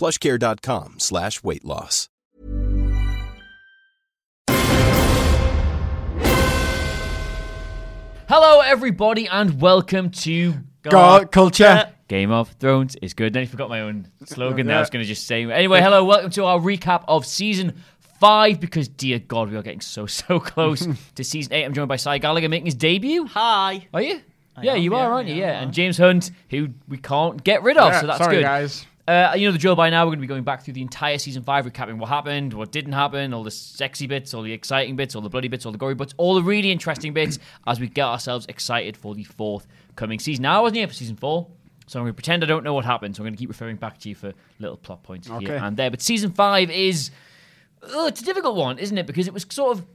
plushcare.com slash weight loss. Hello, everybody, and welcome to WhatCulture. Game of Thrones is good. Then I forgot my own slogan. That I was going to just say. Anyway, hello, welcome to our recap of season five. Because dear God, we are getting so so close to season eight. I'm joined by Cy Gallagher making his debut. Hi. Are you? yeah, am, you yeah, are, aren't you? yeah, Yeah, and. James Hunt, who we can't get rid of, Yeah, so that's sorry, good. guys. Uh, you know the drill by now. We're going to be going back through the entire season five, recapping what happened, what didn't happen, all the sexy bits, all the exciting bits, all the bloody bits, all the gory bits, all the really interesting bits as we get ourselves excited for the fourth coming season. Now, I wasn't here for season four, so I'm going to pretend I don't know what happened. So I'm going to keep referring back to you for little plot points here and there. But season five is. Oh, it's a difficult one, isn't it? Because it was sort of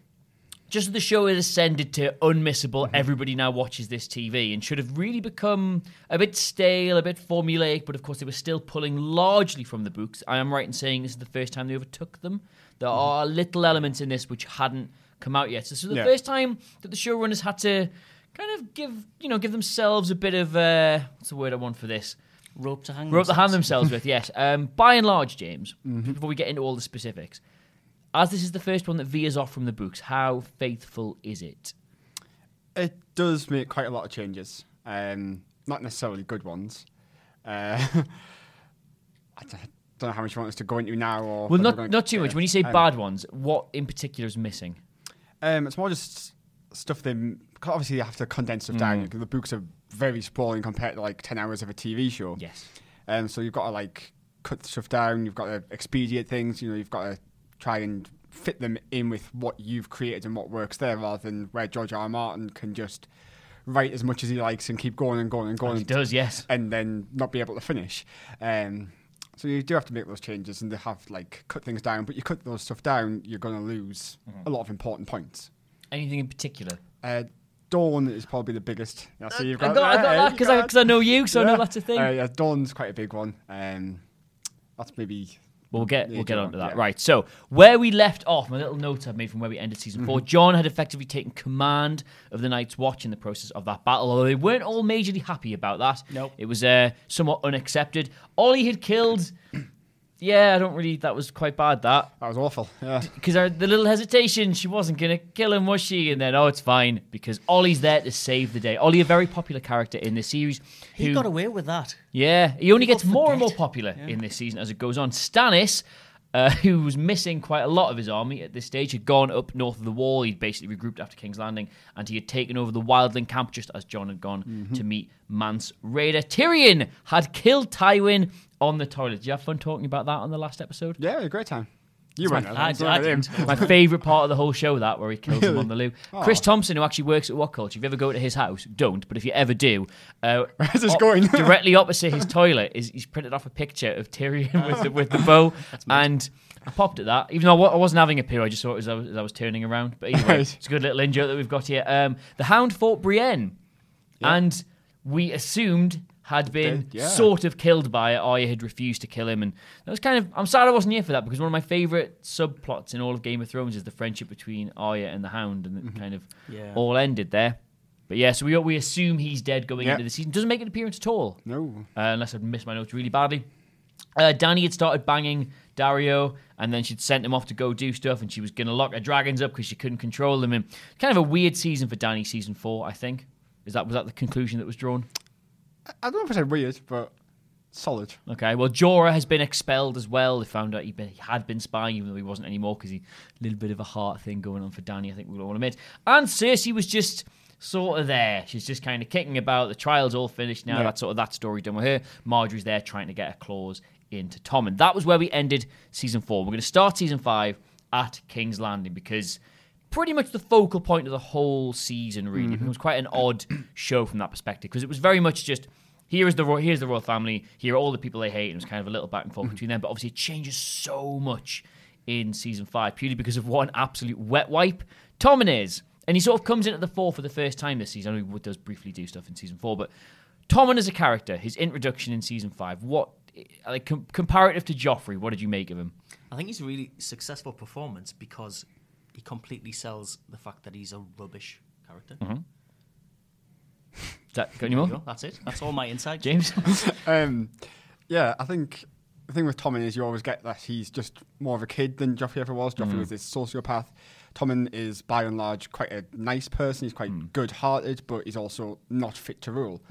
just as the show has ascended to unmissable, everybody now watches this TV and should have really become a bit stale, a bit formulaic, but of course they were still pulling largely from the books. I am right in saying this is the first time they overtook them. There are little elements in this which hadn't come out yet. So this is the Yeah. first time that the showrunners had to kind of give, you know, give themselves a bit of uh, what's the word I want for this? Rope to hang rope to hand themselves. themselves with, yes. Um, by and large, James, Mm-hmm. before we get into all the specifics, as this is the first one that veers off from the books, how faithful is it? It does make quite a lot of changes. Um, not necessarily good ones. Uh, I don't know how much you want us to go into now. Or Well, not not too much. When you say Um, bad ones, what in particular is missing? Um, it's more just stuff they obviously you have to condense stuff Mm. down. The books are very sprawling compared to like ten hours of a TV show. Yes. Um, so you've got to like cut stuff down. You've got to expedite things. You know, you've got to try and fit them in with what you've created and what works there, rather than where George R. R. Martin can just write as much as he likes and keep going and going and going. He does, yes. and then not be able to finish. Um, so you do have to make those changes and they have like cut things down. But you cut those stuff down, you're going to lose Mm-hmm. a lot of important points. Anything in particular? Uh, Dorne is probably the biggest. I see you've I got, got, I got uh, that because I, I know you, so I know Yeah. that's a thing. Uh, yeah, Dorne's quite a big one. Um, that's maybe. Well, we'll get the we'll get major on to that. yeah. Right. So where we left off, my little notes I've made from where we ended season Mm-hmm. four. Jon had effectively taken command of the Night's Watch in the process of that battle, although they weren't all majorly happy about that. Nope. It was uh, somewhat unaccepted. Olly had killed. Yeah, I don't really. That was quite bad. That That was awful. Yeah. because the little hesitation, she wasn't gonna kill him, was she? And then oh, it's fine because Olly's there to save the day. Olly, a very popular character in this series, He got away with that. yeah, he only People gets more and more forget. popular in this season as it goes on. Stannis, uh, who was missing quite a lot of his army at this stage, had gone up north of the wall. He'd basically regrouped after King's Landing, and he had taken over the Wildling camp just as Jon had gone Mm-hmm. to meet Mance Rayder. Tyrion had killed Tywin on the toilet. Did you have fun talking about that on the last episode? Yeah, a great time. You went. I- there, I him. didn't. My favourite part of the whole show, that where he kills him on the loo. Oh. Chris Thompson, who actually works at What Culture, if you ever go to his house, don't, but if you ever do, uh, going? directly opposite his toilet is he's printed off a picture of Tyrion with the, with the bow, and I popped at that. Even though I wasn't having a poo, I just saw it as I was, as I was turning around. But anyway, it's a good little in joke that we've got here. Um, the Hound fought Brienne, and we assumed had been Did, yeah. sort of killed by it. Arya had refused to kill him, and that was kind of. I'm sad I wasn't here for that because one of my favorite subplots in all of Game of Thrones is the friendship between Arya and the Hound, and it kind of Yeah. all ended there. But yeah, so we we assume he's dead going Yeah. into the season. Doesn't make an appearance at all, No. uh, unless I've missed my notes really badly. Uh, Dany had started banging Daario, and then she'd sent him off to go do stuff, and she was going to lock her dragons up because she couldn't control them. And kind of a weird season for Dany, season four, I think. Is that was that the conclusion that was drawn? I don't know if I said weird, but solid. Okay, well, Jorah has been expelled as well. They found out he, been, he had been spying, even though he wasn't anymore, because he a little bit of a heart thing going on for Dany. I think we'll all admit. And Cersei was just sort of there. She's just kind of kicking about. The trial's all finished now. Yeah. That's sort of that story done with her. Margaery's there trying to get a clause into Tom, and that was where we ended season four. We're going to start season five at King's Landing because pretty much the focal point of the whole season. Really, mm-hmm. it was quite an odd show from that perspective because it was very much just here is the ro- here's the royal family. Here are all the people they hate. And it was kind of a little back and forth mm-hmm. between them. But obviously, it changes so much in season five purely because of one absolute wet wipe. Tommen is. and he sort of comes in at the fore for the first time this season. I know he does briefly do stuff in season four, but Tommen as a character, his introduction in season five, what eh, like com- comparative to Joffrey, what did you make of him? I think he's a really successful performance because he completely sells the fact that he's a rubbish character. Mm-hmm. That got any you more? go. That's it. That's all my insight. James? Um, yeah, I think the thing with Tommen is you always get that he's just more of a kid than Joffrey ever was. Joffrey was this sociopath. Tommen is by and large quite a nice person. He's quite good-hearted, but he's also not fit to rule,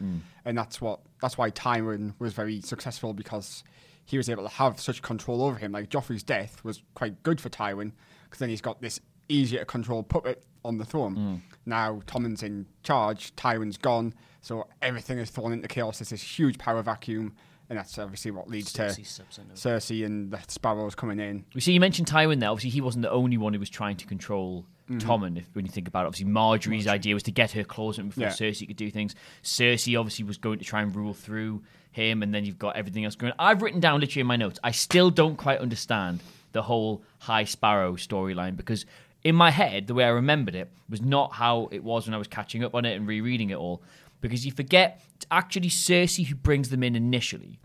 and that's what that's why Tywin was very successful because he was able to have such control over him. Like Joffrey's death was quite good for Tywin because then he's got this easier to control puppet on the throne. Mm. Now Tommen's in charge, Tywin's gone, so everything is thrown into chaos. There's this huge power vacuum, and that's obviously what leads Cersei to steps. Cersei and the Sparrows coming in. We see you mentioned Tywin there. Obviously, he wasn't the only one who was trying to control mm-hmm. Tommen. If when you think about it, obviously Margaery's idea was to get her claws in before Yeah. Cersei could do things. Cersei obviously was going to try and rule through him, and then you've got everything else going. I've written down literally in my notes. I still don't quite understand the whole High Sparrow storyline because in my head, the way I remembered it was not how it was when I was catching up on it and rereading it all. Because you forget it's actually Cersei who brings them in initially.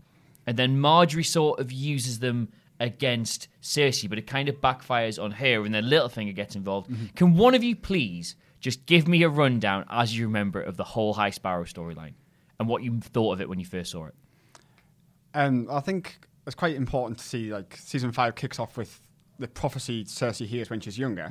And then Margaery sort of uses them against Cersei, but it kind of backfires on her, and then Littlefinger gets involved. Can one of you please just give me a rundown, as you remember, it, of the whole High Sparrow storyline and what you thought of it when you first saw it? Um, I think it's quite important to see like season five kicks off with the prophecy Cersei hears when she's younger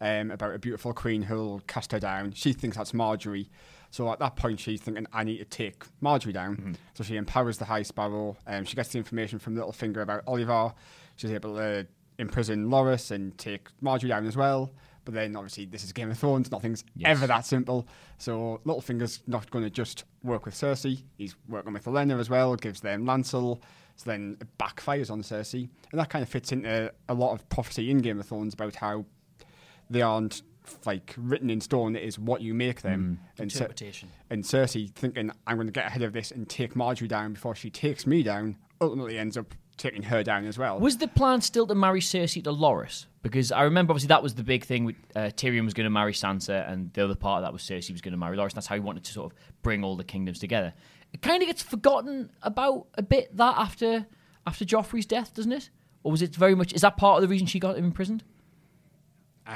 um, about a beautiful queen who'll cast her down. She thinks that's Margaery. So at that point, she's thinking, I need to take Margaery down. So she empowers the High Sparrow. Um, she gets the information from Littlefinger about Olyvar. She's able to imprison Loras and take Margaery down as well. But then, obviously, this is Game of Thrones. Nothing's Yes. ever that simple. So Littlefinger's not going to just work with Cersei. He's working with Olenna as well. Gives them Lancel. So then it backfires on Cersei, and that kind of fits into a lot of prophecy in Game of Thrones about how they aren't like written in stone. It is what you make them. And, Cer- Interpretation. and Cersei thinking, I'm going to get ahead of this and take Margaery down before she takes me down. Ultimately, ends up taking her down as well. Was the plan still to marry Cersei to Loras? Because I remember, obviously, that was the big thing. With, uh, Tyrion was going to marry Sansa, and the other part of that was Cersei was going to marry Loras. That's how he wanted to sort of bring all the kingdoms together. It kind of gets forgotten about a bit that after after Joffrey's death, doesn't it? Or was it very much? Is that part of the reason she got him imprisoned? Uh,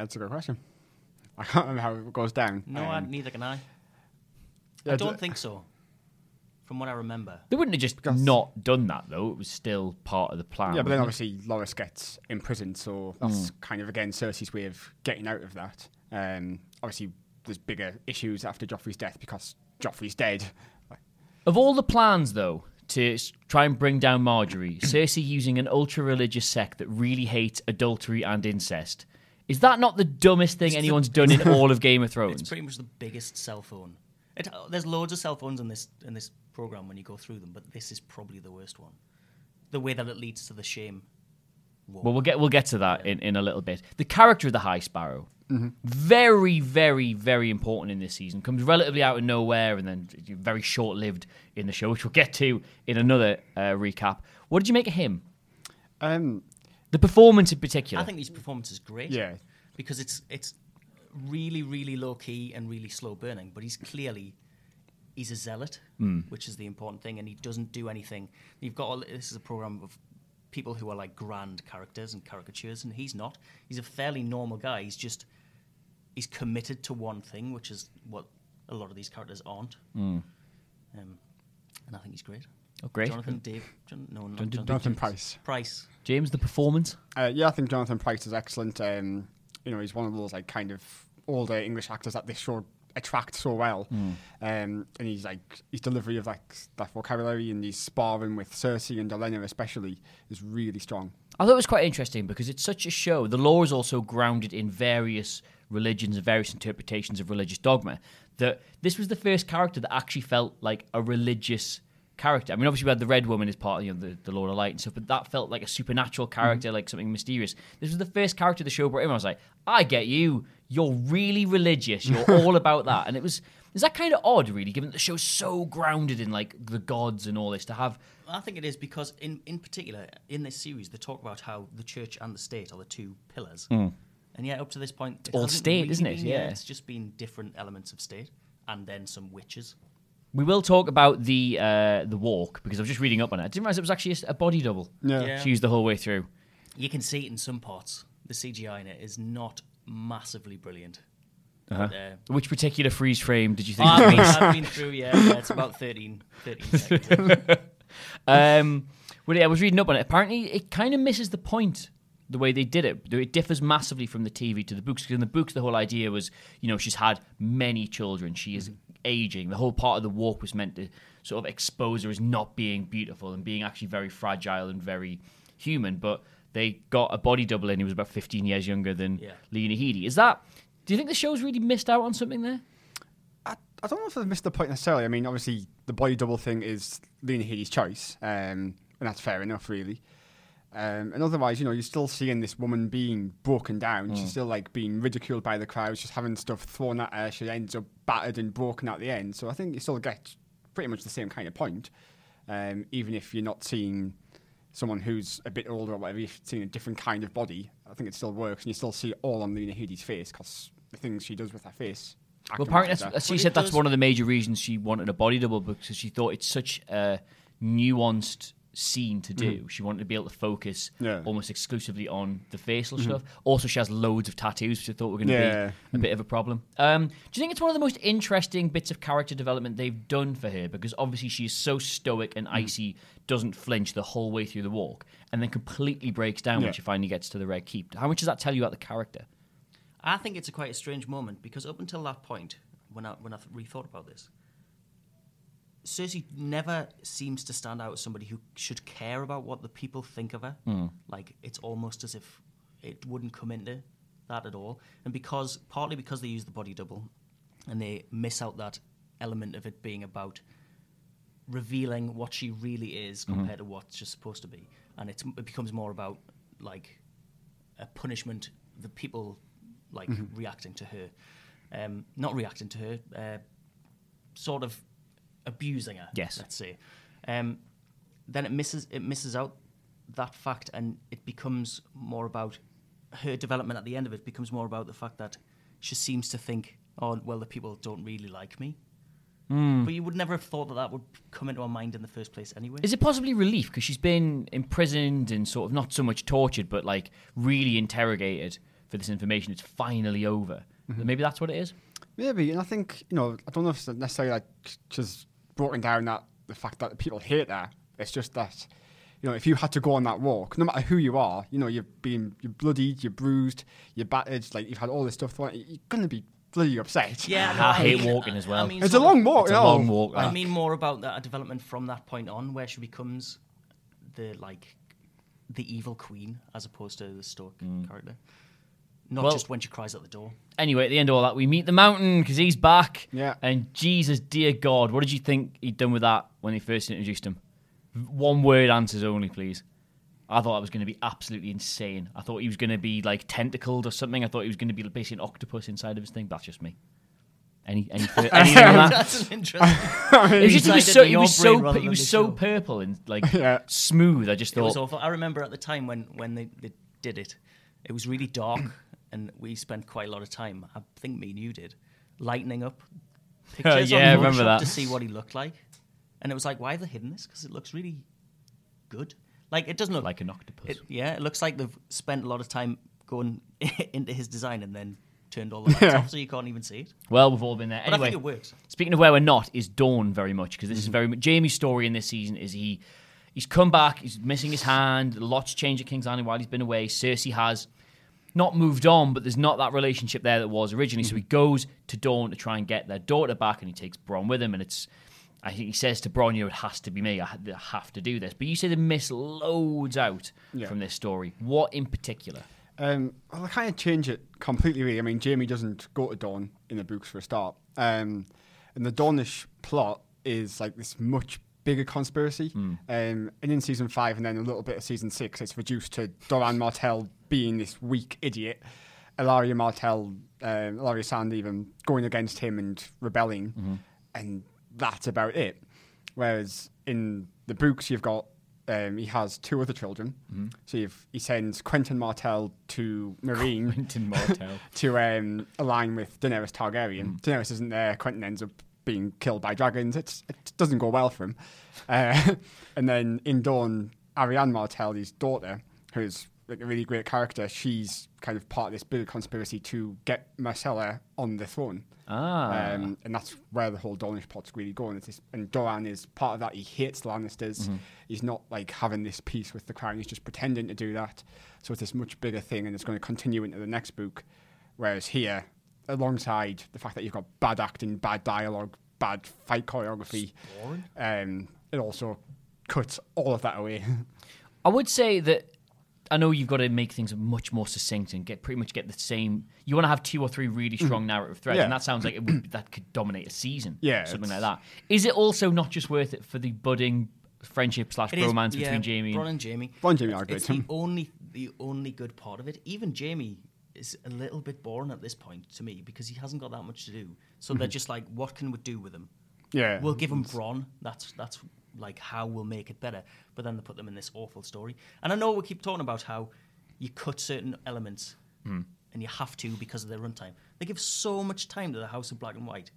that's a good question. I can't remember how it goes down. No, I, Um, neither can I. yeah, I d- don't think so. From what I remember. They wouldn't have just Because- not done that though. It was still part of the plan. Yeah, but then wasn't it? obviously Loras gets imprisoned, so that's Hmm. kind of again Cersei's way of getting out of that. Um, obviously, there's bigger issues after Joffrey's death because Joffrey's dead. Of all the plans, though, to try and bring down Margaery, Cersei using an ultra religious sect that really hates adultery and incest. Is that not the dumbest thing anyone's done in all of Game of Thrones? It's pretty much the biggest cell phone. It, uh, there's loads of cell phones in this in this program when you go through them, but this is probably the worst one. The way that it leads to the shame. Well, we'll get we'll get to that in, in a little bit. The character of the High Sparrow, very, very, very important in this season. Comes relatively out of nowhere and then very short lived in the show, which we'll get to in another uh, recap. What did you make of him? Um, The performance in particular. I think his performance is great. Yeah. Because it's it's really really low key and really slow burning, but he's clearly he's a zealot, which is the important thing, and he doesn't do anything. You've got all, this is a program of people who are like grand characters and caricatures, and he's not. He's a fairly normal guy. He's just he's committed to one thing, which is what a lot of these characters aren't. Um, and I think he's great. Oh, great. Jonathan Dave. John, no, not Jonathan- Jonathan, Jonathan Pryce. Pryce. James, the performance. Uh, yeah, I think Jonathan Pryce is excellent. Um, you know, he's one of those like kind of older English actors that this show attract so well. Um, and he's like his delivery of like that vocabulary and his sparring with Cersei and Olenna especially is really strong. I thought it was quite interesting because it's such a show. The law is also grounded in various religions and various interpretations of religious dogma. That this was the first character that actually felt like a religious character. I mean, obviously we had the Red Woman as part of you know, the, the Lord of Light and stuff, but that felt like a supernatural mm-hmm. character, like something mysterious. This was the first character the show brought in. I was like, I get you. You're really religious. You're all about that. And it was is that kind of odd, really, given that the show's so grounded in like the gods and all this to have. I think it is because, in, in particular, in this series, they talk about how the church and the state are the two pillars. Mm. And yet, up to this point, it all state, really isn't it? been- Yeah. It's just been different elements of state and then some witches. We will talk about the uh, the walk because I was just reading up on it. I didn't realize it was actually a body double. Yeah. Yeah. She used the whole way through. You can see it in some parts. The CGI in it is not massively brilliant. Uh-huh. But, uh, Which particular freeze frame did you think? I've, been, I've been through, yeah, yeah, it's about 13, 13 seconds. Um, well, yeah, I was reading up on it. Apparently, it kind of misses the point the way they did it. It differs massively from the TV to the books. Because in the books, the whole idea was, you know, she's had many children. She is aging. The whole part of the walk was meant to sort of expose her as not being beautiful and being actually very fragile and very human. But they got a body double in who was about 15 years younger than Yeah. Lena Headey. Is that? Do you think the show's really missed out on something there? I, I don't know if I've missed the point necessarily. I mean, obviously, the body double thing is Lena Headey's choice, um, and that's fair enough, really. Um, and otherwise, you know, you're still seeing this woman being broken down. She's still like being ridiculed by the crowd. She's having stuff thrown at her. She ends up battered and broken at the end. So I think you still get pretty much the same kind of point, um, even if you're not seeing someone who's a bit older or whatever. You're seeing a different kind of body. I think it still works, and you still see it all on Lena Headey's face because the things she does with her face. Well, apparently, that's, she But said that's does- one of the major reasons she wanted a body double because she thought it's such a nuanced scene to do. She wanted to be able to focus. Yeah. Almost exclusively on the facial stuff. Also, she has loads of tattoos, which I thought were going to Yeah. be a bit of a problem. Um, do you think it's one of the most interesting bits of character development they've done for her? Because obviously she's so stoic and Mm-hmm. icy, doesn't flinch the whole way through the walk, and then completely breaks down when she finally gets to the Red Keep. How much does that tell you about the character? I think it's a quite a strange moment because up until that point, when I when I rethought about this, Cersei never seems to stand out as somebody who should care about what the people think of her. Like it's almost as if it wouldn't come into that at all. And because partly because they use the body double, and they miss out that element of it being about revealing what she really is compared to what she's supposed to be, and it's, it becomes more about like a punishment. The people like reacting to her, um, not reacting to her, uh, sort of abusing her. Yes. let's say. Um, then it misses it misses out that fact, and it becomes more about her development. At the end of it, becomes more about the fact that she seems to think, "Oh, well, the people don't really like me." But you would never have thought that that would come into her mind in the first place, anyway. Is it possibly relief because she's been imprisoned and sort of not so much tortured, but like really interrogated for this information? It's finally over. Maybe that's what it is. Maybe, and I think you know, I don't know if it's necessarily like just broken down that the fact that people hate her. It's just that you know, if you had to go on that walk, no matter who you are, you know, you've been you're bloodied, you're bruised, you're battered, like you've had all this stuff thrown. you, You're gonna be bloody upset. Yeah, I no, hate mean- walking as well. I mean, it's a long walk. It's a you know. long walk. I mean more about that development from that point on, where she becomes the like the evil queen as opposed to the Stoke mm. character. Not Well- just when she cries at the door. Anyway, at the end of all that, we meet the mountain because he's back. Yeah. And Jesus, dear God, what did you think he'd done with that when they first introduced him? One word answers only, please. I thought that was going to be absolutely insane. I thought he was going to be like tentacled or something. I thought he was going to be basically an octopus inside of his thing. That's just me. Any, any, anything on that? That's an interesting. It was just he was so in he was so he was so purple and like Yeah. smooth. I just thought It was thought awful. I remember at the time when when they, they did it, it was really dark, and we spent quite a lot of time. I think me and you did, lightening up pictures Yeah, I on remember Photoshop that. to see what he looked like, and it was like, why have they hidden this? Because it looks really good. Like it doesn't look like an octopus. It, yeah, it looks like they've spent a lot of time going into his design and then turned all the lights off, so you can't even see it. Well, we've all been there. But I Anyway, think it works. Speaking of where we're not, is Dorne very much because this is mm-hmm. very much Jaime's story in this season. Is he? He's come back. He's missing his hand. Lot's changed at King's Landing while he's been away. Cersei has not moved on, but there's not that relationship there that was originally. So he goes to Dorne to try and get their daughter back, and he takes Bronn with him. And it's, I think he says to Bronn, "You know, it has to be me. I have to do this." But you say they miss loads out Yeah. from this story. What in particular? Um, well, I kind of change it completely. Really, I mean, Jaime doesn't go to Dorne in the books for a start, um, and the Dornish plot is like this much bigger conspiracy. Um, and in season five, and then a little bit of season six, it's reduced to Doran Martell being this weak idiot, Ellaria Martell, um, Ellaria Sand even going against him and rebelling, and that's about it. Whereas in the books, you've got um, he has two other children. So you've, he sends Quentyn Martell to Meereen Quentyn Martell. to um, align with Daenerys Targaryen. Daenerys isn't there. Quentyn ends up being killed by dragons. It's, it doesn't go well for him. Uh, and then in Dorne, Arianne Martell, his daughter, who's like a really great character, she's kind of part of this bigger conspiracy to get Myrcella on the throne. Ah. Um, and that's where the whole Dornish plot's really going. It's this, and Doran is part of that. He hates the Lannisters. He's not like having this peace with the crown. He's just pretending to do that. So it's this much bigger thing, and it's going to continue into the next book. Whereas here, alongside the fact that you've got bad acting, bad dialogue, bad fight choreography, um, it also cuts all of that away. I would say that I know you've got to make things much more succinct and get pretty much get the same. You want to have two or three really strong narrative threads. Yeah. and that sounds like it would that could dominate a season. Yeah, something like that. Is it also not just worth it for the budding friendship slash It is, romance yeah, between Jaime? Bronn and... and Jaime. Bronn and Jaime are great. It's the only the only good part of it. Even Jaime is a little bit boring at this point to me because he hasn't got that much to do. So Mm-hmm. they're just like, what can we do with him? yeah, We'll give him Bronn. That's that's like how we'll make it better. But then they put them in this awful story. And I know we keep talking about how you cut certain elements Hmm. and you have to because of their runtime. They give so much time to the House of Black and White,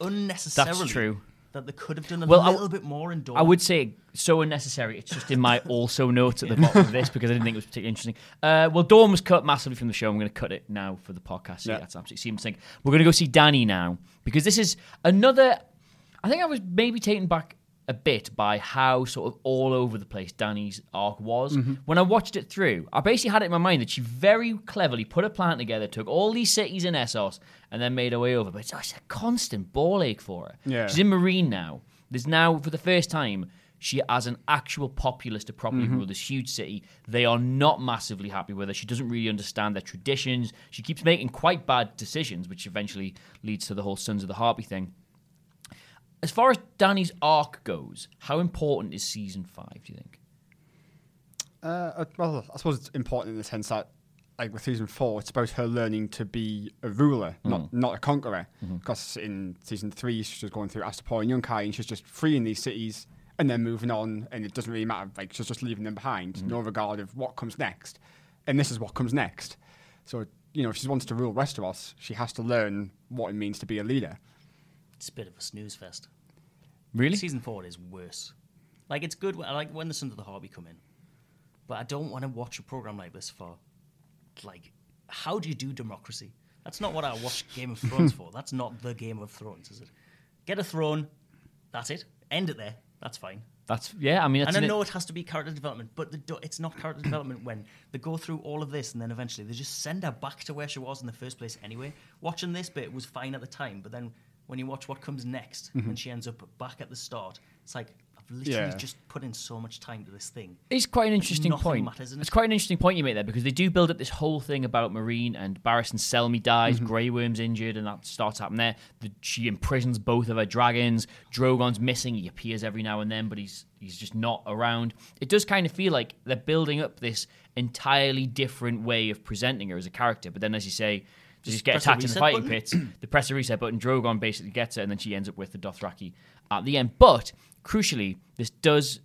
unnecessarily. That's true. That they could have done a Well, little bit more in Dorne. I would say so unnecessary. It's just in my also notes at the bottom of this because I didn't think it was particularly interesting. Uh, well, Dorne was cut massively from the show. I'm going to cut it now for the podcast. So Yeah. That's absolutely seems think. We're going to go see Dany now because this is another. I think I was maybe taken back a bit by how sort of all over the place Dany's arc was. Mm-hmm. When I watched it through, I basically had it in my mind that she very cleverly put a plan together, took all these cities in Essos, and then made her way over. But it's, it's a constant ball ache for her. Yeah. She's in Meereen now. There's now, for the first time, she has an actual populace to properly mm-hmm. rule this huge city. They are not massively happy with her. She doesn't really understand their traditions. She keeps making quite bad decisions, which eventually leads to the whole Sons of the Harpy thing. As far as Dany's arc goes, how important is season five, do you think? Uh, uh, well, I suppose it's important in the sense that, like with season four, it's about her learning to be a ruler, mm. not not a conqueror. Mm-hmm. Because in season three, she's just going through Astapor and Yunkai, and she's just freeing these cities and then moving on, and it doesn't really matter. Like she's just leaving them behind, mm-hmm. no regard of what comes next. And this is what comes next. So you know, if she wants to rule Westeros, she has to learn what it means to be a leader. It's a bit of a snooze fest. Really? Season four is worse. Like it's good. I like when the Sons of the Harpy come in, but I don't want to watch a program like this for, like, how do you do democracy? That's not what I watch Game of Thrones for. That's not the Game of Thrones, is it? Get a throne. That's it. End it there. That's fine. That's yeah. I mean, and I know it has to be character development, but do- it's not character development when they go through all of this and then eventually they just send her back to where she was in the first place anyway. Watching this bit was fine at the time, but then when you watch what comes next and she ends up back at the start, it's like I've literally Yeah. just put in so much time to this thing. It's quite an interesting Nothing point. matters, isn't it's it? quite an interesting point you make there because they do build up this whole thing about Meereen and Barristan Selmy dies, Mm-hmm. Grey Worm's injured, and that starts happening there. The, she imprisons both of her dragons. Drogon's missing. He appears every now and then, but he's he's just not around. It does kind of feel like they're building up this entirely different way of presenting her as a character. But then, as you say, they just Just get attacked in the fighting button. pits. They press the reset button. Drogon basically gets her, and then she ends up with the Dothraki at the end. But crucially, this does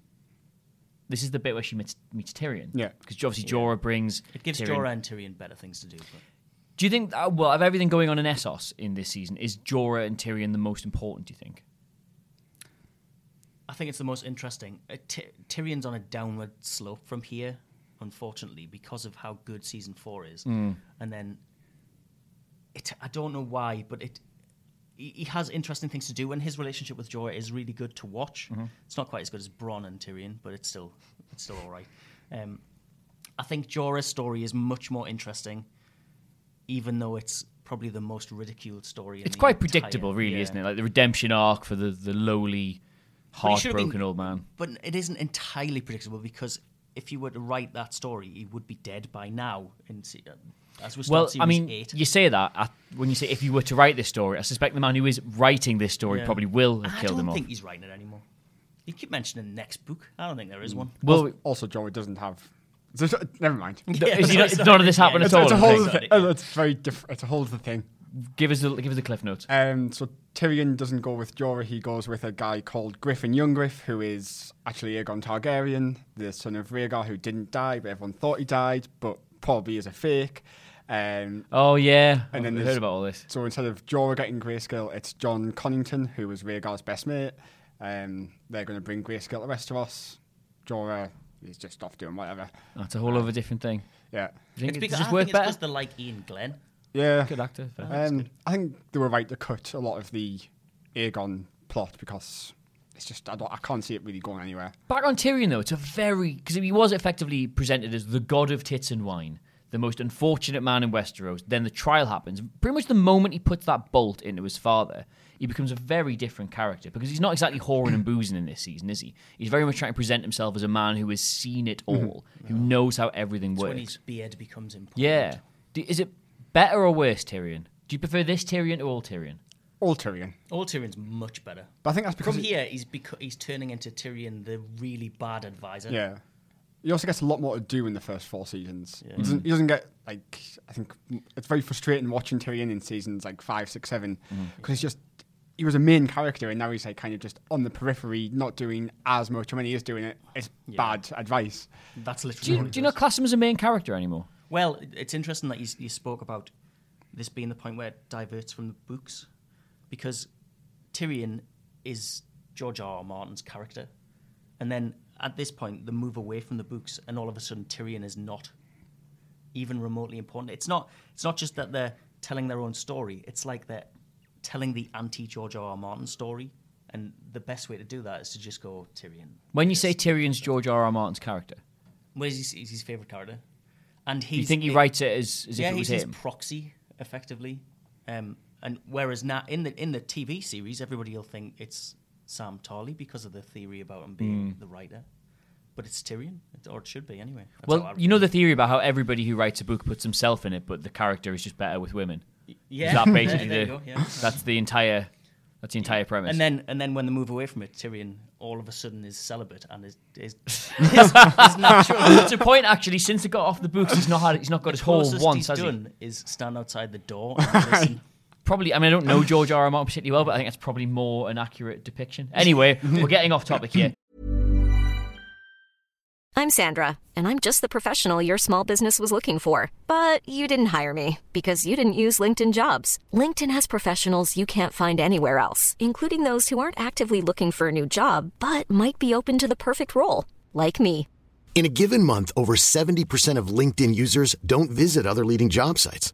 this is the bit where she meets, meets Tyrion. Yeah. Because obviously Jorah brings. It gives Tyrion. Jorah and Tyrion better things to do. But Do you think, uh, well, of everything going on in Essos in this season, is Jorah and Tyrion the most important, do you think? I think it's the most interesting. Uh, Ty- Tyrion's on a downward slope from here, unfortunately, because of how good season four is. And then it, I don't know why, but it he, he has interesting things to do, and his relationship with Jorah is really good to watch. It's not quite as good as Bronn and Tyrion, but it's still it's still all right. Um, I think Jorah's story is much more interesting, even though it's probably the most ridiculed story. in It's quite entire- predictable, really, yeah. isn't it? Like the redemption arc for the, the lowly, But he should have been- heartbroken old man. But it isn't entirely predictable because if you were to write that story, he would be dead by now. In uh, we start Well, I mean, eight. you say that uh, when you say if you were to write this story, I suspect the man who is writing this story Yeah. probably will have I killed don't him off. think he's writing it anymore. You keep mentioning the next book. I don't think there is one. Well, Also, Jorah doesn't have. Never mind. Yeah, is he not, none of this happened Yeah, at It's, all. it's a whole. think. other thing. It's very different. It's a whole other thing. Give us the give us the cliff notes. Um, so Tyrion doesn't go with Jorah. He goes with a guy called Griffin Youngriff, who is actually Aegon Targaryen, the son of Rhaegar, who didn't die, but everyone thought he died, but probably is a fake. Um, Oh yeah, And and then then heard about all this. so instead of Jorah getting Grayscale, it's Jon Connington, who was Rhaegar's best mate. Um, they're going to bring Grayscale to Westeros. Jorah is just off doing whatever. That's a whole other different thing. Yeah. Do you It's think it, because does I this work think it's because they like Iain Glen. Yeah. Good actor. fair. Um, I think they were right to cut a lot of the Aegon plot because it's just I, don't, I can't see it really going anywhere. Back on Tyrion though, it's a very because he was effectively presented as the god of tits and wine, the most unfortunate man in Westeros. Then the trial happens. Pretty much the moment he puts that bolt into his father, he becomes a very different character because he's not exactly whoring and boozing in this season, is he? He's very much trying to present himself as a man who has seen it mm-hmm. all, who knows how everything It's when works. his beard becomes important. Yeah. Do, is it better or worse, Tyrion? Do you prefer this Tyrion to old Tyrion? All Tyrion. Old Tyrion's much better. But I think that's because From it- here, he's beco- he's turning into Tyrion, the really bad advisor. Yeah. He also gets a lot more to do in the first four seasons. He, doesn't, he doesn't get, like, I think it's very frustrating watching Tyrion in seasons like five, six, seven, mm-hmm. because he's just, he was a main character and now he's like kind of just on the periphery, not doing as much. And when he is doing it, it's bad advice. That's literally Do you, what he do you not class him as a main character anymore? Well, it's interesting that you, you spoke about this being the point where it diverts from the books, because Tyrion is George R. R. Martin's character, and then at this point, the move away from the books, and all of a sudden, Tyrion is not even remotely important. It's not. It's not just that they're telling their own story. It's like they're telling the anti George R. R. Martin story, and the best way to do that is to just go Tyrion. When you say Tyrion's George R. R. Martin's character, Well, he's, he's his favorite character, and he's you think he it- writes it as, as yeah, if it was he's him? his proxy, effectively. Um, and whereas now in the in the TV series, everybody will think it's Sam Tarly because of the theory about him being Hmm. the writer, but it's Tyrion, It- or it should be anyway. That's well, you know the theory about how everybody who writes a book puts himself in it, but the character is just better with women. yeah, that basically the, go, yeah. that's the entire that's the entire premise. And then and then when they move away from it, Tyrion all of a sudden is celibate and is is, is, is natural. to a point actually, since it got off the books, he's not had he's not got his whole once, he's has he? done is stand outside the door and listen. Probably, I mean, I don't know George R. R. Martin particularly well, but I think that's probably more an accurate depiction. Anyway, we're getting off topic here. I'm Sandra, and I'm just the professional your small business was looking for. But you didn't hire me because you didn't use LinkedIn jobs. LinkedIn has professionals you can't find anywhere else, including those who aren't actively looking for a new job but might be open to the perfect role, like me. In a given month, over 70% of LinkedIn users don't visit other leading job sites.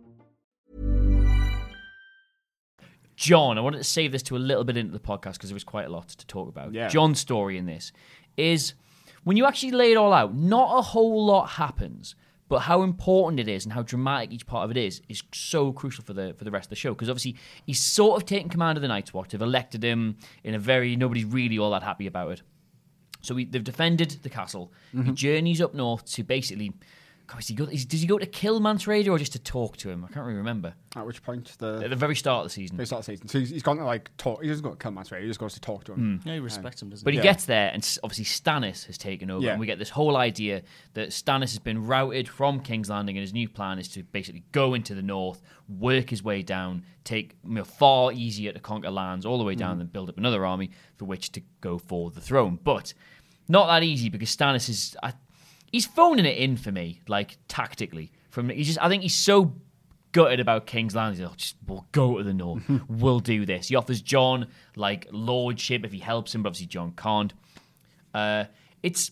Jon, I wanted to save this to a little bit into the podcast because there was quite a lot to talk about. Yeah. Jon's story in this is when you actually lay it all out, not a whole lot happens, but how important it is and how dramatic each part of it is is so crucial for the for the rest of the show because obviously he's sort of taken command of the Night's Watch. They've elected him in a very nobody's really all that happy about it. So we, they've defended the castle. He mm-hmm. journeys up north to basically. God, does, he go, is, does he go to kill Mance Rayder or just to talk to him? I can't really remember. At which point the At the the very start of the season. they start the season. So he's, he's gone to like talk. He doesn't go to kill Master He just goes to talk to him. Hmm. Yeah, he um, respects him, doesn't he? But he? he gets there, and s- obviously Stannis has taken over, Yeah. and we get this whole idea that Stannis has been routed from King's Landing, and his new plan is to basically go into the north, work his way down, take you know, far easier to conquer lands all the way down, hmm. and build up another army for which to go for the throne. But not that easy because Stannis is I, he's phoning it in for me, like tactically. From he's just I think he's so gutted about King's Landing. He's like, "Oh, just we'll go to the north. we'll do this. He offers Jon like lordship if he helps him, but obviously Jon can't. Uh, it's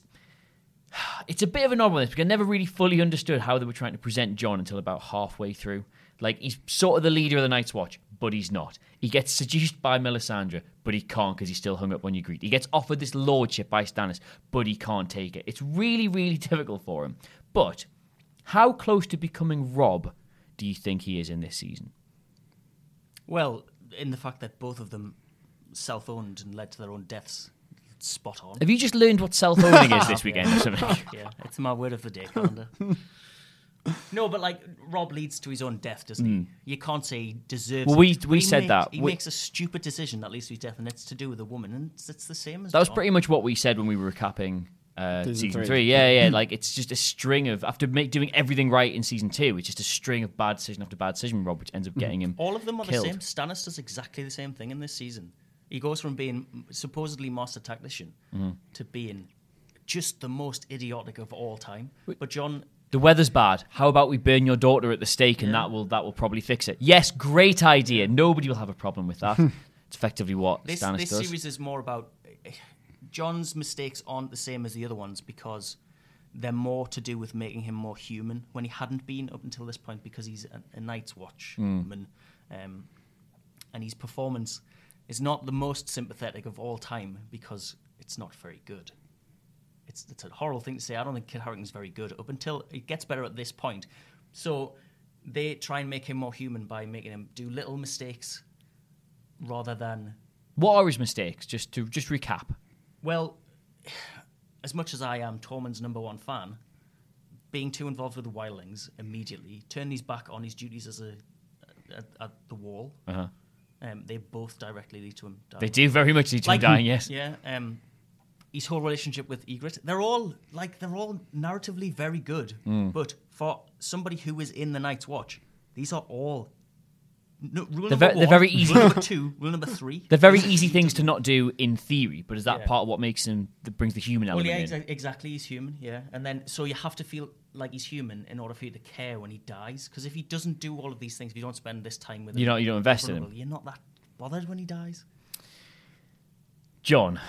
it's a bit of an odd one because I never really fully understood how they were trying to present Jon until about halfway through. Like he's sort of the leader of the Night's Watch, but he's not. He gets seduced by Melisandre, but he can't because he's still hung up on Ygritte. He gets offered this lordship by Stannis, but he can't take it. It's really, really difficult for him. But how close to becoming Robb do you think he is in this season? Well, in the fact that both of them self-owned and led to their own deaths, spot on. Have you just learned what self-owning is this weekend or something? yeah, it's my word of the day calendar. no, but like Robb leads to his own death, doesn't he? You can't say he deserves. Hmm. Well, we- it. we He said make- that. he We- makes a stupid decision that leads to his death, and it's to do with a woman, and it's, it's the same as That was Jon. pretty much what we said when we were recapping uh, Season season, three. three. Yeah, yeah. like it's just a string of after make, doing everything right in season two, it's just a string of bad decision after bad decision, Robb, which ends up getting him. All of them are killed. the same. Stannis does exactly the same thing in this season. He goes from being supposedly master tactician Mm-hmm. to being just the most idiotic of all time. But Jon, The weather's bad. How about we burn your daughter at the stake, and that will that will probably fix it. Yes, great idea. Nobody will have a problem with that. it's effectively what this, Stannis this does. series is more about Jon's mistakes aren't the same as the other ones because they're more to do with making him more human when he hadn't been up until this point because he's a, a Night's Watch Hmm. man, um, and his performance is not the most sympathetic of all time because it's not very good. It's, it's a horrible thing to say. I don't think Kit Harington's very good up until it gets better at this point. So they try and make him more human by making him do little mistakes rather than what are his mistakes? Just to just recap. well, as much as I am Tormund's number one fan, being too involved with the wildlings immediately, turned his back on his duties as a at, at the wall, Uh-huh. um, they both directly lead to him dying. They do very much lead to him dying. Yes. Yeah. Um, his whole relationship with Ygritte, they're all like they're all narratively very good, Mm. but for somebody who is in the Night's Watch, these are all. No, rule They're number ve- they're one, very easy- Rule number two, rule number three. They're very easy things to not do in theory, but is that Yeah. part of what makes him that brings the human Well, element yeah, exa- exactly. He's human, yeah. And then, so you have to feel like he's human in order for you to care when he dies. Because if he doesn't do all of these things, if you don't spend this time with him, You don't- you don't invest in him. You're not that bothered when he dies. Jon,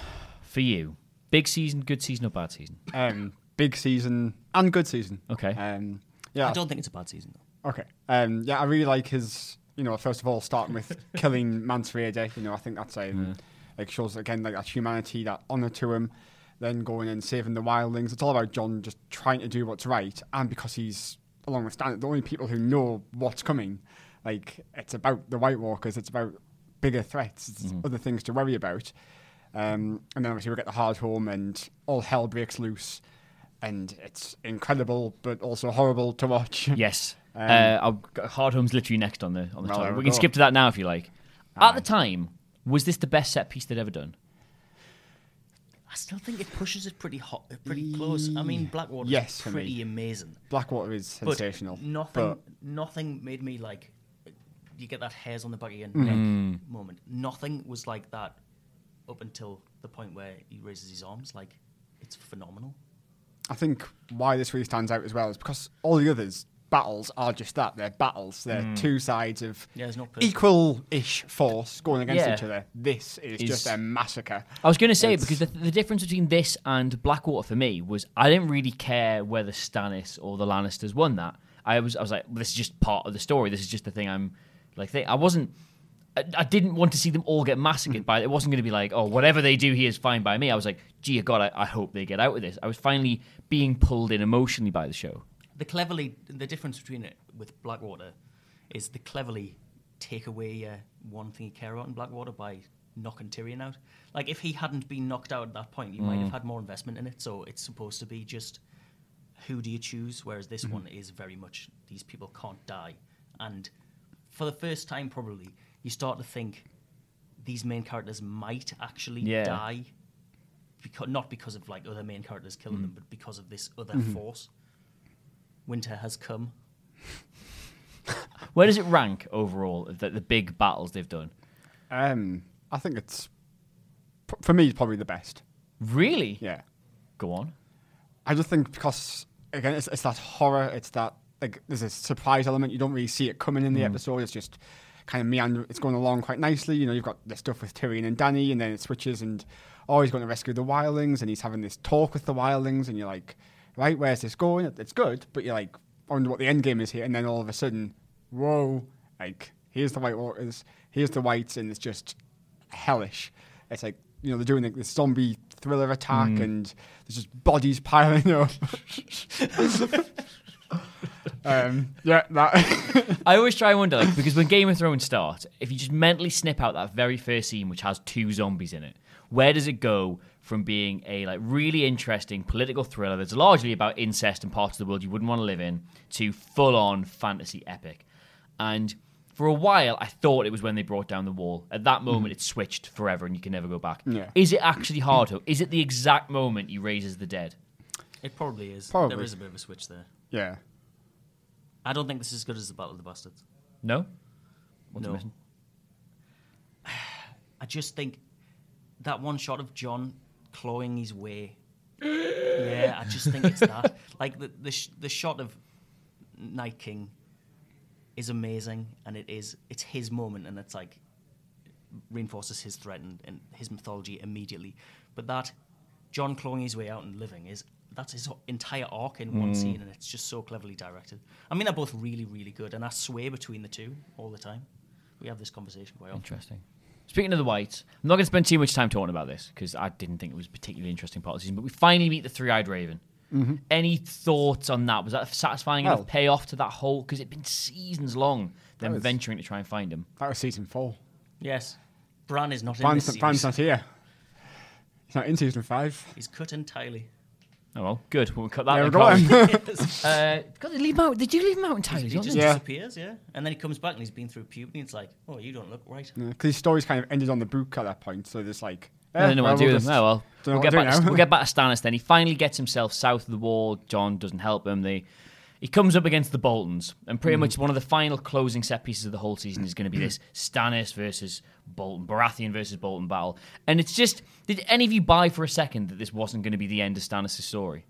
for you, big season, good season, or bad season? Um, big season and good season. Okay. Um, yeah. I don't think it's a bad season, though. Okay. Um, yeah, I really like his. You know, first of all, starting with killing Mance Rayder. You know, I think that's um, like shows again like that humanity, that honor to him. Then going and saving the wildlings. It's all about Jon just trying to do what's right, and because he's along with Stan, the only people who know what's coming. Like it's about the White Walkers. It's about bigger threats. It's other things to worry about. Um, and then obviously we get the Hardhome, and all hell breaks loose. And it's incredible, but also horrible to watch. Yes. Um, uh, I've Hardhome's literally next on the on the Well, top. We we can go. skip to that now if you like. At the time, was this the best set piece they'd ever done? I still think it pushes it pretty hot, pretty close. I mean, Blackwater Yes, is for me. pretty amazing. Blackwater is But sensational. nothing, but nothing made me like. You get that hairs on the back of your Mm. moment. Nothing was like that up until the point where he raises his arms. Like, it's phenomenal. I think why this really stands out as well is because all the others battles are just that. They're battles. They're Mm. two sides of Yeah, no equal-ish force going against Yeah. each other. This is, Is- just a massacre. I was going to say It's- because the, the difference between this and Blackwater for me was I didn't really care whether Stannis or the Lannisters won that. I was I was like, well, this is just part of the story. This is just the thing I'm like. Think. I wasn't. I, I didn't want to see them all get massacred by it. It wasn't going to be like, oh, whatever they do here is fine by me. I was like, gee, God, I, I hope they get out of this. I was finally being pulled in emotionally by the show. The cleverly, the difference between it with Blackwater is the cleverly take away uh, one thing you care about in Blackwater by knocking Tyrion out. Like if he hadn't been knocked out at that point, you might Mm. have had more investment in it. So it's supposed to be just who do you choose? Whereas this Mm-hmm. one is very much these people can't die, and for the first time probably you start to think these main characters might actually Yeah. die. Because, not because of like other main characters killing Mm. them, but because of this other Mm-hmm. Mhm. force. Winter has come. Where does it rank overall, the, the big battles they've done? Um, I think it's p- for me it's probably the best. Really? Yeah. Go on. I just think because again, it's, it's that horror. It's that like there's a surprise element. You don't really see it coming in the Mm. episode. It's just kind of meander. It's going along quite nicely. You know, you've got the stuff with Tyrion and Dany, and then it switches, and oh, he's going to rescue the wildlings, and he's having this talk with the wildlings, and you're like, right, where's this going? It's good, but you're like, I wonder what the end game is here, and then all of a sudden, whoa, like here's the White Walkers, here's the Whites, and it's just hellish. It's like you know they're doing like, this zombie thriller attack, Mm. and there's just bodies piling up. um, yeah, that. I always try and wonder, like, because when Game of Thrones starts, if you just mentally snip out that very first scene, which has two zombies in it, where does it go from being a like really interesting political thriller that's largely about incest and parts of the world you wouldn't want to live in, to full on fantasy epic? And for a while, I thought it was when they brought down the wall. At that moment, it switched forever, and you can never go back. Yeah. Is it actually hard? though? Is it the exact moment he raises the dead? It probably is. Probably. There is a bit of a switch there. yeah. I don't think this is as good as the Battle of the Bastards. No. What's No. missing? I just think that one shot of Jon clawing his way. yeah, I just think it's that. Like the the, sh- the shot of Night King is amazing, and it is it's his moment, and it's like reinforces his threat and, and his mythology immediately. But that Jon clawing his way out and living is that's his entire arc in one Mm. scene, and it's just so cleverly directed. I mean, they're both really, really good, and I sway between the two all the time. We have this conversation quite often. Interesting. Speaking of the Whites, I'm not going to spend too much time talking about this because I didn't think it was a particularly interesting part of the season. But we finally meet the three-eyed raven. Mhm. Any thoughts on that? Was that a satisfying Well- enough payoff to that whole? Because it'd been seasons long them was- venturing to try and find him. That was season four. Yes. Bran is not in Bran's, this Bran's not here. He's not in season five. He's cut entirely. Oh well, good. We'll cut that. There we go. uh, God, they leave him out. Did you leave him out entirely? He just? Yeah. disappears, yeah. And then he comes back and he's been through puberty. And it's like, oh, you don't look right. Because his story's kind of ended on the book at that point, so there's like. I don't know what to do with him. Oh well, we'll get do back. To, we'll get back to Stannis then. He finally gets himself south of the wall. Jon doesn't help him. They, he comes up against the Boltons, and pretty Mm. much one of the final closing set pieces of the whole season is going to be this Stannis versus Bolton, Baratheon versus Bolton battle. And it's just, did any of you buy for a second that this wasn't going to be the end of Stannis' story?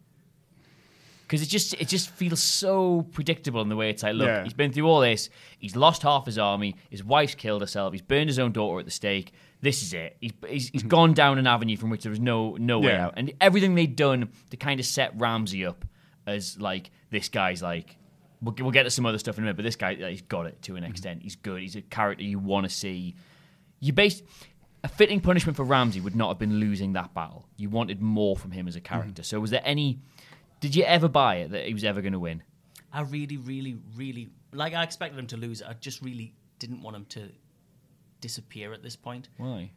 Because it just it just feels so predictable in the way it's like, look, Yeah. he's been through all this. He's lost half his army. His wife's killed herself. He's burned his own daughter at the stake. This is it. He's, he's, he's gone down an avenue from which there was no no way Mm-hmm. Yeah. out. And everything they'd done to kind of set Ramsay up as like this guy's like. We'll, we'll get to some other stuff in a minute, but this guy, like, he's got it to an Mm-hmm. extent. He's good. He's a character you want to see. You based a fitting punishment for Ramsay would not have been losing that battle. You wanted more from him as a character. So was there any? Did you ever buy it that he was ever going to win? I really, really, really like. I expected him to lose. I just really didn't want him to disappear at this point Why?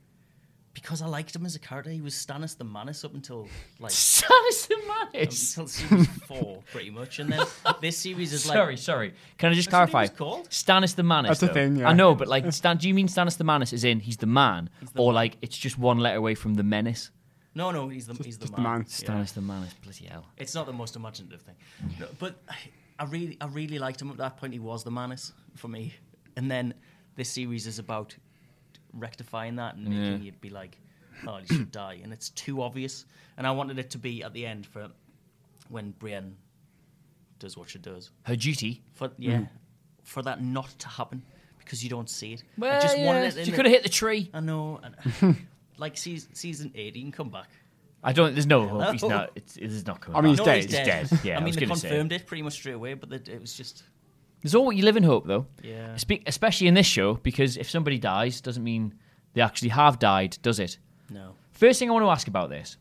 Because I liked him as a character. He was Stannis the Manus up until like Stannis the Manus. until series four, pretty much, and then this series is like sorry, sorry. Can I just That's what he clarify? was called? Stannis the Manus. That's the though. thing, yeah. I know, but like, Stan, do you mean Stannis the Manus is in he's the man, the or man. like it's just one letter away from the menace? No, no, he's the he's the just man. the man. Yeah. Stannis the Manus, bloody hell. It's not the most imaginative thing, No, but I, I really, I really liked him at that point. He was the Manus for me, and then this series is about rectifying that and making Yeah. it be like, oh, he should die, and it's too obvious. And I wanted it to be at the end for when Brienne does what she does. Her duty. For yeah, mm. for that not to happen because you don't see it. I Well, just yeah, wanted it. in she could have hit the tree. I know. And, like season, season eight, he can come back. I don't. There's no hope. He's not. It's, it's not coming. I mean, back. he's No, dead. he's He's dead. dead. Yeah, I I mean, was they gonna say. confirmed it pretty much straight away, but it, it was just There's all what you live in hope, though. Yeah. Spe- especially in this show, because if somebody dies, doesn't mean they actually have died, does it? No. First thing I want to ask about this: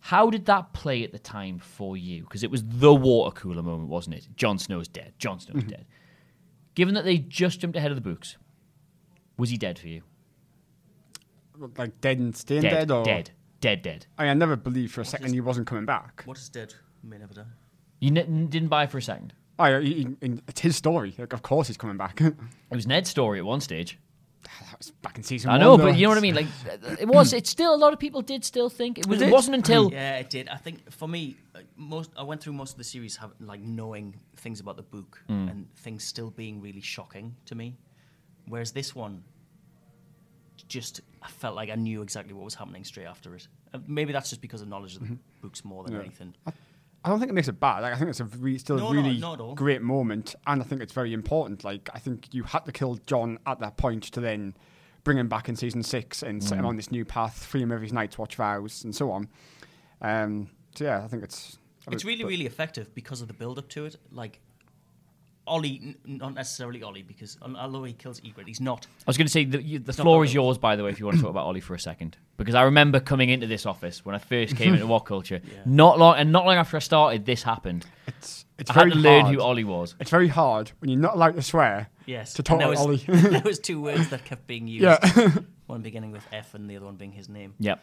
How did that play at the time for you? Because it was the water cooler moment, wasn't it? Jon Snow's dead. Jon Snow's Mm-hmm. dead. Given that they just jumped ahead of the books, was he dead for you? Like dead and staying Dead, dead, or dead, dead, dead. I, I never believed for a second he wasn't coming back. What is dead may never die. You n- didn't buy for a second. I, he, he- it's his story. Like, of course he's coming back. It was Ned's story at one stage. That was back in season I one. know, though. but you know what I mean. Like it was. It's still a lot of people did still think it was. It wasn't until Yeah, it did. I think for me, uh, most I went through most of the series having like knowing things about the book Mm. and things still being really shocking to me, whereas this one just I felt like I knew exactly what was happening straight after it. Uh, maybe that's just because of knowledge of the books more than Yeah. anything. I don't think it makes it bad. Like, I think it's a re- still No, a really not at great moment, and I think it's very important. Like I think you had to kill Jon at that point to then bring him back in season six and set him Mm. on this new path, free him of his Night's Watch vows, and so on. Um, so yeah, I think it's It's really, but- really effective because of the build up to it. Like Olly, n- not necessarily Olly, because al- although he kills Ygritte, he's not. I was going to say the, you, the floor is yours, by the way, if you want to talk about Olly for a second, because I remember coming into this office when I first came into WhatCulture. Not long, and not long after I started, this happened. It's it's I had very to learn hard. who Olly was. It's very hard when you're not allowed to swear. Yes. To talk and about was, Olly. there was two words that kept being used. Yeah. one beginning with F and the other one being his name. Yep.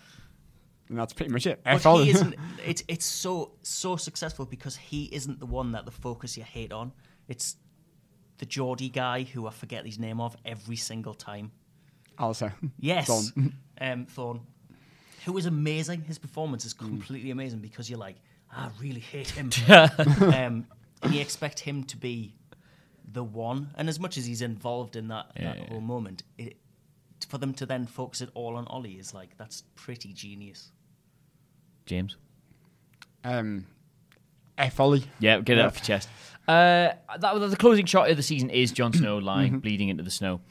and that's pretty much it. But F Olly. he isn't. It's it's so so successful because he isn't the one that the focus you hate on. It's the Geordie guy who I forget his name of every single time. Alistair. Yes, Thorne. um, Thorne, who is amazing. His performance is completely amazing because you're like, I really hate him, um, and you expect him to be the one. And as much as he's involved in that, that Yeah. whole moment, it, for them to then focus it all on Olly is like that's pretty genius. James. Um, F Olly. Yeah, get it off your chest. Uh, that the closing shot of the season is Jon Snow lying, bleeding into the snow.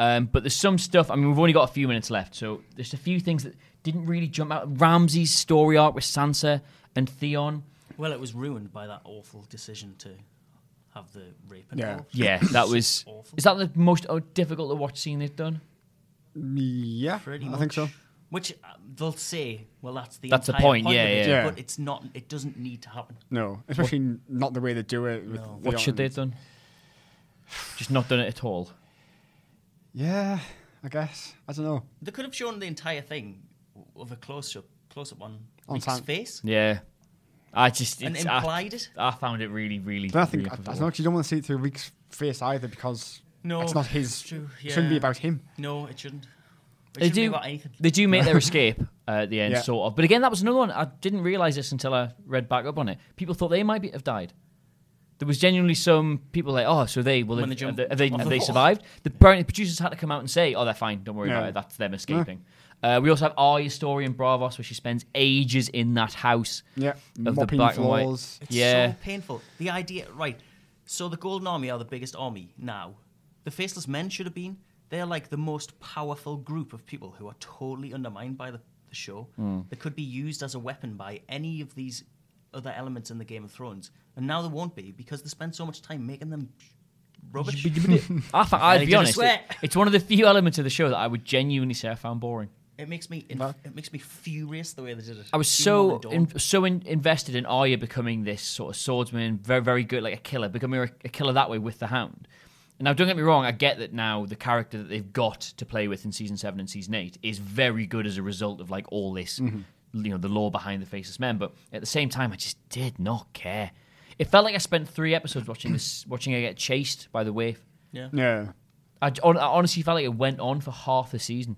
Um, but there's some stuff. I mean, we've only got a few minutes left, so there's a few things that didn't really jump out. Ramsay's story arc with Sansa and Theon. Well, it was ruined by that awful decision to have the rape Yeah. involved. Yeah, that was. awful. Is that the most uh, difficult to watch scene they've done? Yeah, Pretty I much. think so. Which uh, they'll say, well, that's the That's the entire point, of yeah, it, yeah. Yeah. But it's not. It doesn't need to happen. No, especially n- not the way they do it. With No. the What should they have done? Just not done it at all. Yeah, I guess. I don't know. They could have shown the entire thing of a close up, close up on On Reek's San- face Yeah, I just and it's, I, implied it. I found it really, really. But I think really I, I don't difficult. know 'cause you don't want to see it through Reek's face either because No, it's not his. it's true, It shouldn't be yeah. about him. No, it shouldn't. It They do. They do make their escape uh, at the end, Yeah. sort of. But again, that was another one. I didn't realize this until I read back up on it. People thought they might be, have died. There was genuinely some people like, oh, so they will have, they jump have they, have they, have the they survived? The apparently producers had to come out and say, oh, they're fine. Don't worry Yeah. about it. That's them escaping. Uh, we also have Arya's story in Braavos, where she spends ages in that house. Yeah, of the mopping black and white. floors. It's Yeah. so painful. The idea, right? So the Golden Army are the biggest army now. The Faceless Men should have been. They're like the most powerful group of people who are totally undermined by the, the show. Hmm. That could be used as a weapon by any of these other elements in the Game of Thrones, and now they won't be because they spend so much time making them rubbish. I I'd be honest, it- it's one of the few elements of the show that I would genuinely say I found boring. It makes me inf- it makes me furious the way they did it. I was so more than Dorne. in, so in, invested in Arya becoming this sort of swordsman, very very good, like a killer, becoming a, a killer that way with the Hound. And now, don't get me wrong, I get that now the character that they've got to play with in season seven and season eight is very good as a result of like all this, mm-hmm. you know, the lore behind the Faceless Men. But at the same time, I just did not care. It felt like I spent three episodes watching this, watching her get chased by the wave. yeah. Yeah, I, j- hon- I honestly felt like it went on for half the season.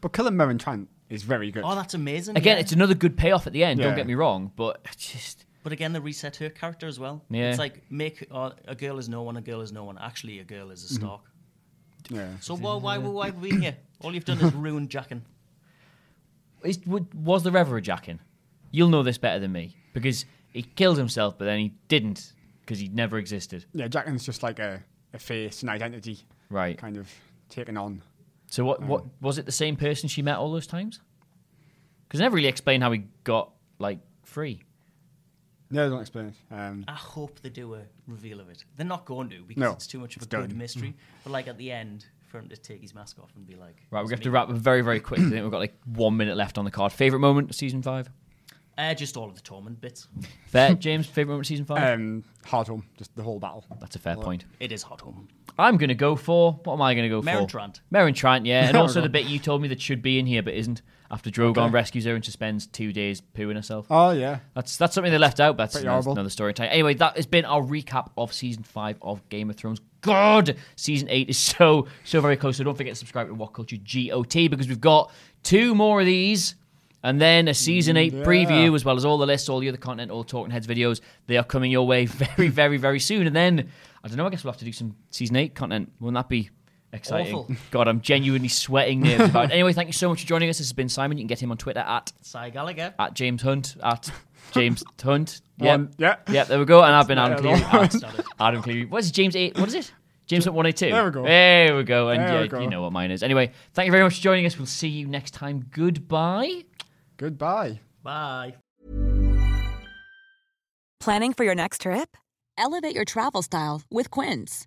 but killing Meryn Trant is very good. Oh, that's amazing. Again, yeah. it's another good payoff at the end. Don't get me wrong, but I just But again, they reset her character as well. Yeah. It's like make uh, a girl is no one, a girl is no one. Actually, a girl is a Stark. yeah, So why, why, why have we here? All you've done is ruin Jaqen. Is, would- was there ever a Jaqen? You'll know this better than me because he killed himself, but then he didn't because he never existed. yeah. Jaqen's just like a, a face, an identity, Right. kind of taken on. So what? What was it? The same person she met all those times? Because they never really explained how he got like free. No, don't explain it. Um, I hope they do a reveal of it. They're not going to because No, it's too much of a it's good done. mystery. But like at the end, for him to take his mask off and be like, Right, we "It's have to me." wrap very, very quick. I think we've got like one minute left on the card. Favorite moment of season five? Uh, just all of the torment bits. Fair, James. Favorite moment of season five? um, Hardhome, just the whole battle. That's a fair point. It is Hardhome. I'm going to go for what am I going to go Meryn for? Trant. Meryn Trant, yeah, and also the bit you told me that should be in here but isn't. After Drogon Okay. rescues her and she spends two days pooing herself. Oh yeah, That's that's something they left out. But that's another, another story time. Anyway, that has been our recap of season five of Game of Thrones. God, season eight is so so very close. So don't forget to subscribe to WhatCulture GOT because we've got two more of these. And then a season eight Yeah. preview, as well as all the lists, all the other content, all Talking Heads videos. They are coming your way very, very, very soon. And then, I don't know, I guess we'll have to do some season eight content. Wouldn't that be exciting? Awful. God, I'm genuinely sweating nerves about it. Anyway, thank you so much for joining us. This has been Simon. You can get him on Twitter at Cy Gallagher. at James Hunt at James Hunt. Yep. One- yeah. Yep, there we go. And I've been Adam Cleary. At Adam Cleary. What is it, James eight? What is it? James Hunt one eight two. There we go. There we go. And There we yeah, go. you know what mine is. Anyway, thank you very much for joining us. We'll see you next time. Goodbye. Goodbye. Bye. Planning for your next trip? Elevate your travel style with Quince.